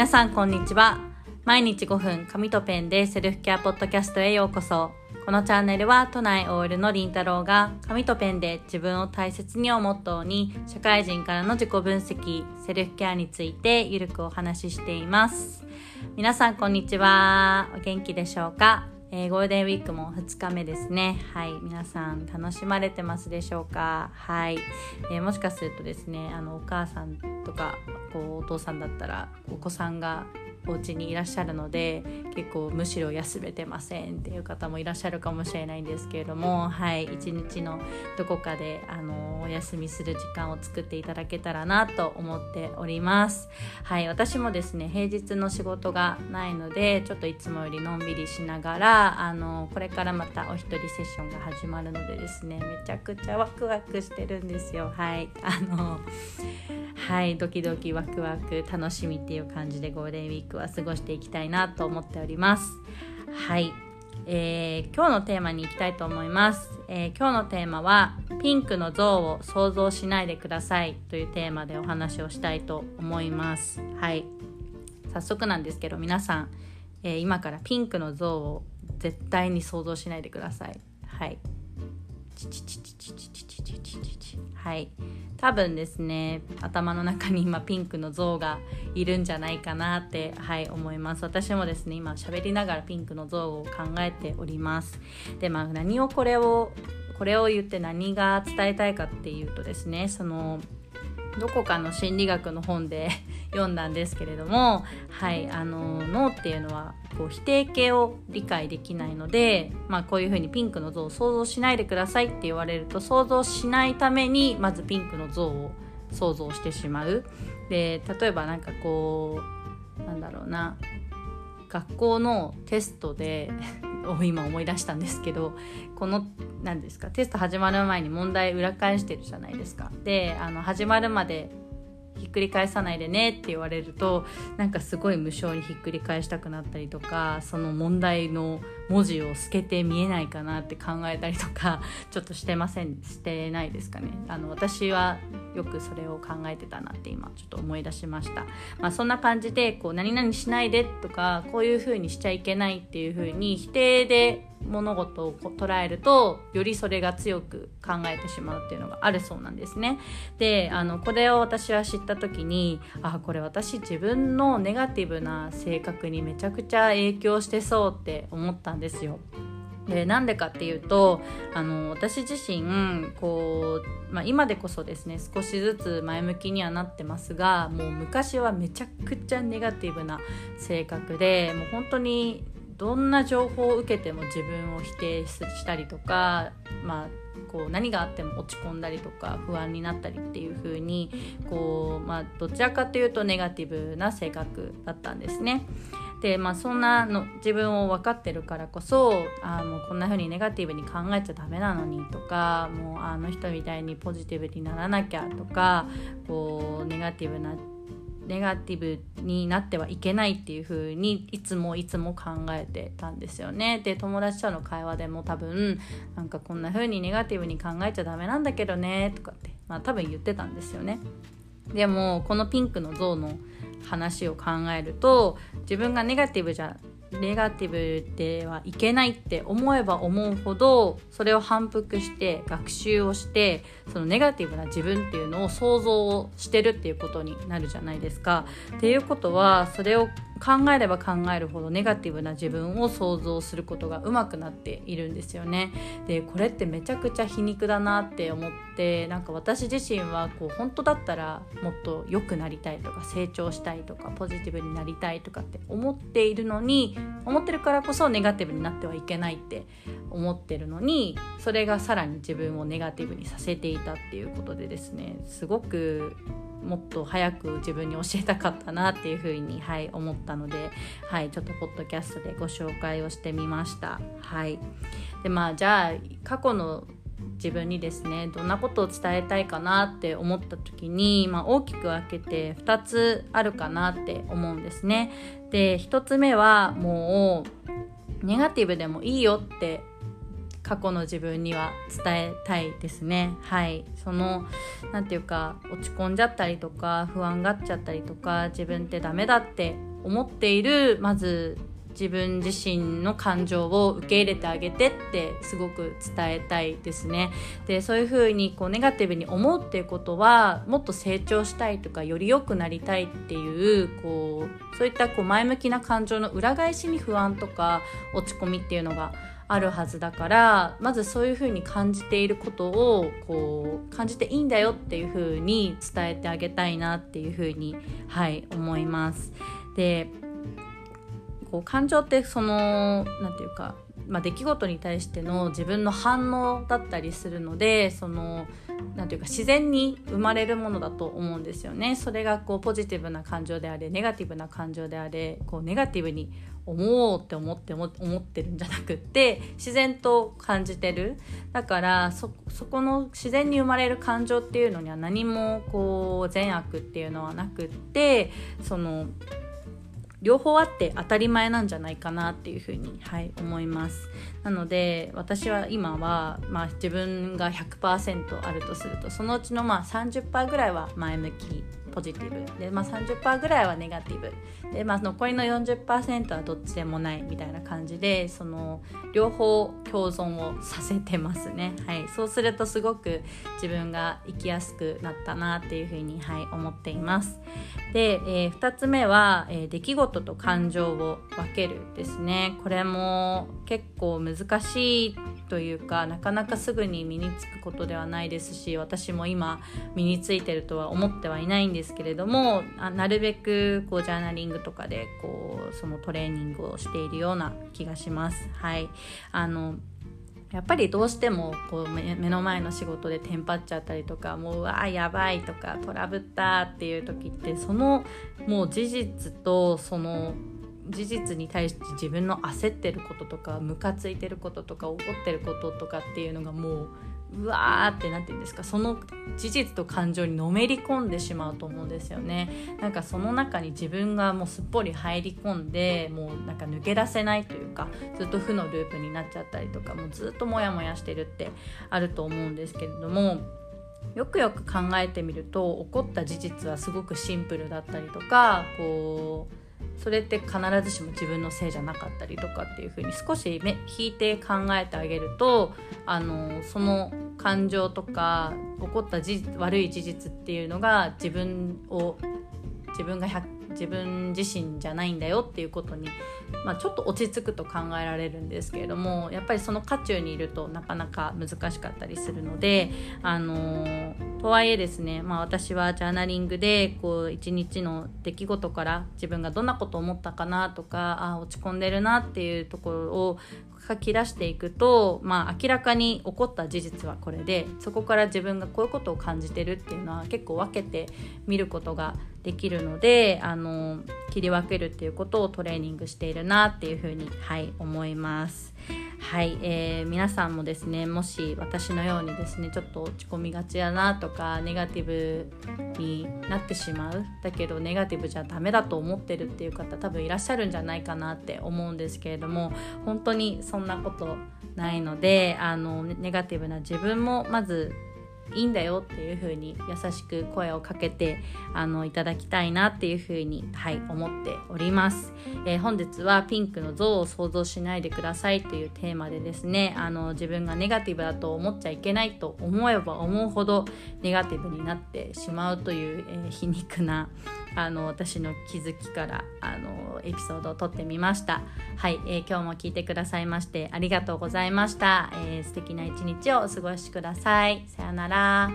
皆さんこんにちは。毎日5分紙とペンでセルフケアポッドキャストへようこそ。このチャンネルは都内 OL のりんたろうが紙とペンで自分を大切にをモットーに社会人からの自己分析セルフケアについてゆるくお話ししています。皆さんこんにちは。お元気でしょうか？えー、ゴールデンウィークも2日目ですね。はい。皆さん楽しまれてますでしょうか？はい。えー、もしかするとですね、あの、お母さんとか、こう、お父さんだったら、お子さんがお家にいらっしゃるので結構むしろ休めてませんっていう方もいらっしゃるかもしれないんですけれどもはい一日のどこかであのお休みする時間を作っていただけたらなと思っております。はい私もですね平日の仕事がないのでちょっといつもよりのんびりしながらあのこれからまたお一人セッションが始まるのでですねめちゃくちゃワクワクしてるんですよ。はいあのはいドキドキワクワク楽しみっていう感じでゴールデンウィークは過ごしていきたいなと思っております。はい、えー、今日のテーマに行きたいと思います、えー、今日のテーマはピンクの像を想像しないでくださいというテーマでお話をしたいと思います。はい早速なんですけど皆さん、えー、今からピンクの像を絶対に想像しないでください。はい。はい。多分ですね頭の中に今ピンクの像がいるんじゃないかなってはい思います。私もですね今喋りながらピンクの像を考えております。でまあ何をこれをこれを言って何が伝えたいかっていうとですねそのどこかの心理学の本で 読んだんですけれども、はい、あの脳っていうのはこう否定形を理解できないので、まあ、こういうふうにピンクの像を想像しないでくださいって言われると想像しないためにまずピンクの像を想像してしまう。で例えばなんかこうなんだろうな学校のテストでを今思い出したんですけどこの何ですかテスト始まる前に問題裏返してるじゃないですか。であの始まるまでひっくり返さないでねって言われるとなんかすごい無性にひっくり返したくなったりとかその問題の文字を透けて見えないかなって考えたりとか ちょっとしてませんしてないですかね。あの私はよくそれを考えてたなって今ちょっと思い出しました、まあ、そんな感じでこう何々しないでとかこういう風にしちゃいけないっていう風に否定で物事を捉えるとよりそれが強く考えてしまうっていうのがあるそうなんですね。であのこれを私は知った時にあこれ私自分のネガティブな性格にめちゃくちゃ影響してそうって思ったんですよ。でなんでかっていうとあの私自身こう、まあ、今でこそですね少しずつ前向きにはなってますがもう昔はめちゃくちゃネガティブな性格でもう本当にどんな情報を受けても自分を否定したりとか、まあ、こう何があっても落ち込んだりとか不安になったりっていう風にこう、まあ、どちらかというとネガティブな性格だったんですね。でまあそんなの自分を分かってるからこそあもうこんな風にネガティブに考えちゃダメなのにとかもうあの人みたいにポジティブにならなきゃとかこうネガティブなネガティブになってはいけないっていう風にいつもいつも考えてたんですよね。で友達との会話でも多分なんかこんな風にネガティブに考えちゃダメなんだけどねとかってまあ多分言ってたんですよね。でもこのピンクの像の話を考えると自分がネガティブじゃネガティブではいけないって思えば思うほどそれを反復して学習をしてそのネガティブな自分っていうのを想像してるっていうことになるじゃないですか。っていうことはそれを考えれば考えるほどネガティブな自分を想像することが上手くなっているんですよね。でこれってめちゃくちゃ皮肉だなって思ってなんか私自身はこう本当だったらもっと良くなりたいとか成長したいとかポジティブになりたいとかって思っているのに思ってるからこそネガティブになってはいけないって思ってるのにそれがさらに自分をネガティブにさせていたっていうことでですねすごくもっと早く自分に教えたかったなっていうふうに、はい、思ったので、はい、ちょっとポッドキャストでご紹介をしてみました。はい、でまあじゃあ過去の自分にですねどんなことを伝えたいかなって思った時に、まあ、大きく分けて2つあるかなって思うんですね。で1つ目はもうネガティブでもいいよって過去の自分には伝えたいですねはいその何て言うか落ち込んじゃったりとか不安がっちゃったりとか自分ってダメだって思っているまず自分自身の感情を受け入れてあげてってすごく伝えたいですね。でそういうふうにこうネガティブに思うっていうことはもっと成長したいとかより良くなりたいっていうこうそういったこう前向きな感情の裏返しに不安とか落ち込みっていうのがあるはずだからまずそういうふうに感じていることをこう感じていいんだよっていうふうに伝えてあげたいなっていうふうにはい思います。でこう感情ってその何て言うか、まあ、出来事に対しての自分の反応だったりするのでそのなんていうか自然に生まれるものだと思うんですよね。それがこうポジティブな感情であれネガティブな感情であれこうネガティブに思おうって思って思ってるんじゃなくって自然と感じてるだからそこの自然に生まれる感情っていうのには何もこう善悪っていうのはなくってその両方あって当たり前なんじゃないかなっていうふうに、はい、思います。なので私は今は、まあ、自分が100%あるとするとそのうちのまあ30%ぐらいは前向きポジティブ。で、まあ30、ぐらいはネガティブ。で、まあ、残りの40%はどっちでもないみたいな感じでその両方共存をさせてますね、はい、そうするとすごく自分が生きやすくなったなっていうふうに、はい、思っています。で、えー、2つ目は、えー、出来事と感情を分けるですね。これも結構難しいというかなかなかすぐに身につくことではないですし私も今身についてるとは思ってはいないんですですけれどもあなるべくこうジャーナリングとかでこうそのトレーニングをしているような気がします。はいあのやっぱりどうしてもこう目の前の仕事でテンパっちゃったりとかもううわやばいとかトラブったっていう時ってそのもう事実とその事実に対して自分の焦ってることとかムカついてることとか怒ってることとかっていうのがもううわーって何て言うんですかその事実と感情にのめり込んでしまうと思うんですよね。なんかその中に自分がもうすっぽり入り込んでもうなんか抜け出せないというかずっと負のループになっちゃったりとかもうずっとモヤモヤしてるってあると思うんですけれどもよくよく考えてみると起こった事実はすごくシンプルだったりとかこうそれって必ずしも自分のせいじゃなかったりとかっていう風に少し目引いて考えてあげるとあのその感情とか起こった悪い事実っていうのが自分を自分が自分自身じゃないんだよっていうことに、まあ、ちょっと落ち着くと考えられるんですけれどもやっぱりその渦中にいるとなかなか難しかったりするのであのとはいえですね、まあ、私はジャーナリングでこう一日の出来事から自分がどんなことを思ったかなとかあ落ち込んでるなっていうところを書き出していくと、まあ、明らかに起こった事実はこれでそこから自分がこういうことを感じてるっていうのは結構分けて見ることができるのであの切り分けるっていうことをトレーニングしているなっていうふうに、はい、思います。はい、えー、皆さんもですねもし私のようにですねちょっと落ち込みがちやなとかネガティブになってしまうだけどネガティブじゃダメだと思ってるっていう方多分いらっしゃるんじゃないかなって思うんですけれども本当にそんなことないのであのネガティブな自分もまずいいんだよっていう風に優しく声をかけてあのいただきたいなっていう風にはい思っております、えー、本日はピンクの像を想像しないでくださいというテーマでですねあの自分がネガティブだと思っちゃいけないと思えば思うほどネガティブになってしまうという、えー、皮肉なあの私の気づきからあのエピソードを撮ってみました。はい、えー、今日も聞いてくださいましてありがとうございました、えー、素敵な一日をお過ごしください。さようなら。